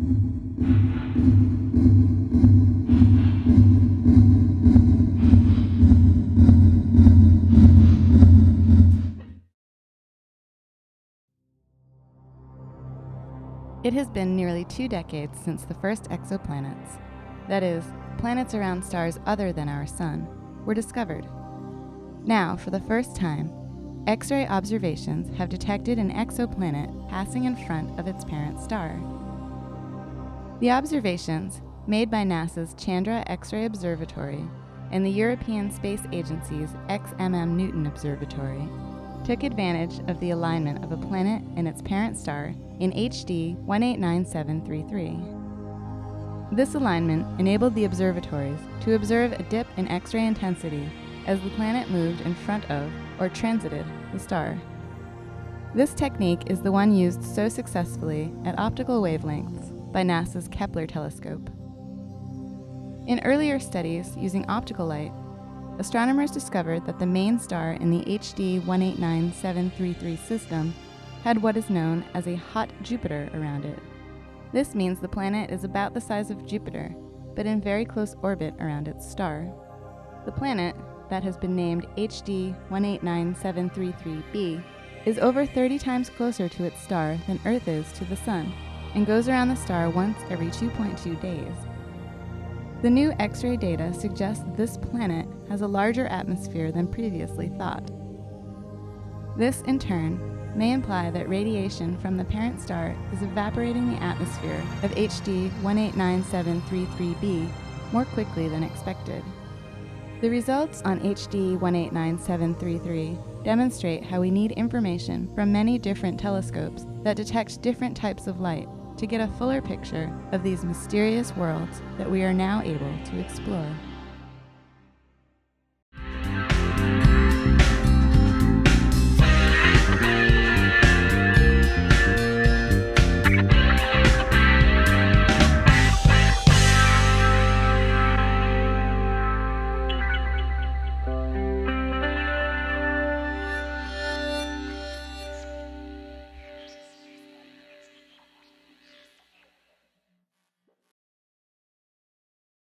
It has been nearly two decades since the first exoplanets, that is, planets around stars other than our Sun, were discovered. Now, for the first time, X ray observations have detected an exoplanet passing in front of its parent star. The observations, made by NASA's Chandra X ray Observatory and the European Space Agency's XMM Newton Observatory, took advantage of the alignment of a planet and its parent star in HD 189733. This alignment enabled the observatories to observe a dip in X ray intensity as the planet moved in front of, or transited, the star. This technique is the one used so successfully at optical wavelengths by NASA's Kepler telescope. In earlier studies using optical light, astronomers discovered that the main star in the HD 189733 system had what is known as a hot Jupiter around it. This means the planet is about the size of Jupiter, but in very close orbit around its star. The planet, that has been named HD 189733b, is over 30 times closer to its star than Earth is to the Sun, and goes around the star once every 2.2 days. The new X ray data suggests this planet has a larger atmosphere than previously thought. This, in turn, may imply that radiation from the parent star is evaporating the atmosphere of HD 189733b more quickly than expected. The results on HD 189733 demonstrate how we need information from many different telescopes that detect different types of light to get a fuller picture of these mysterious worlds that we are now able to explore.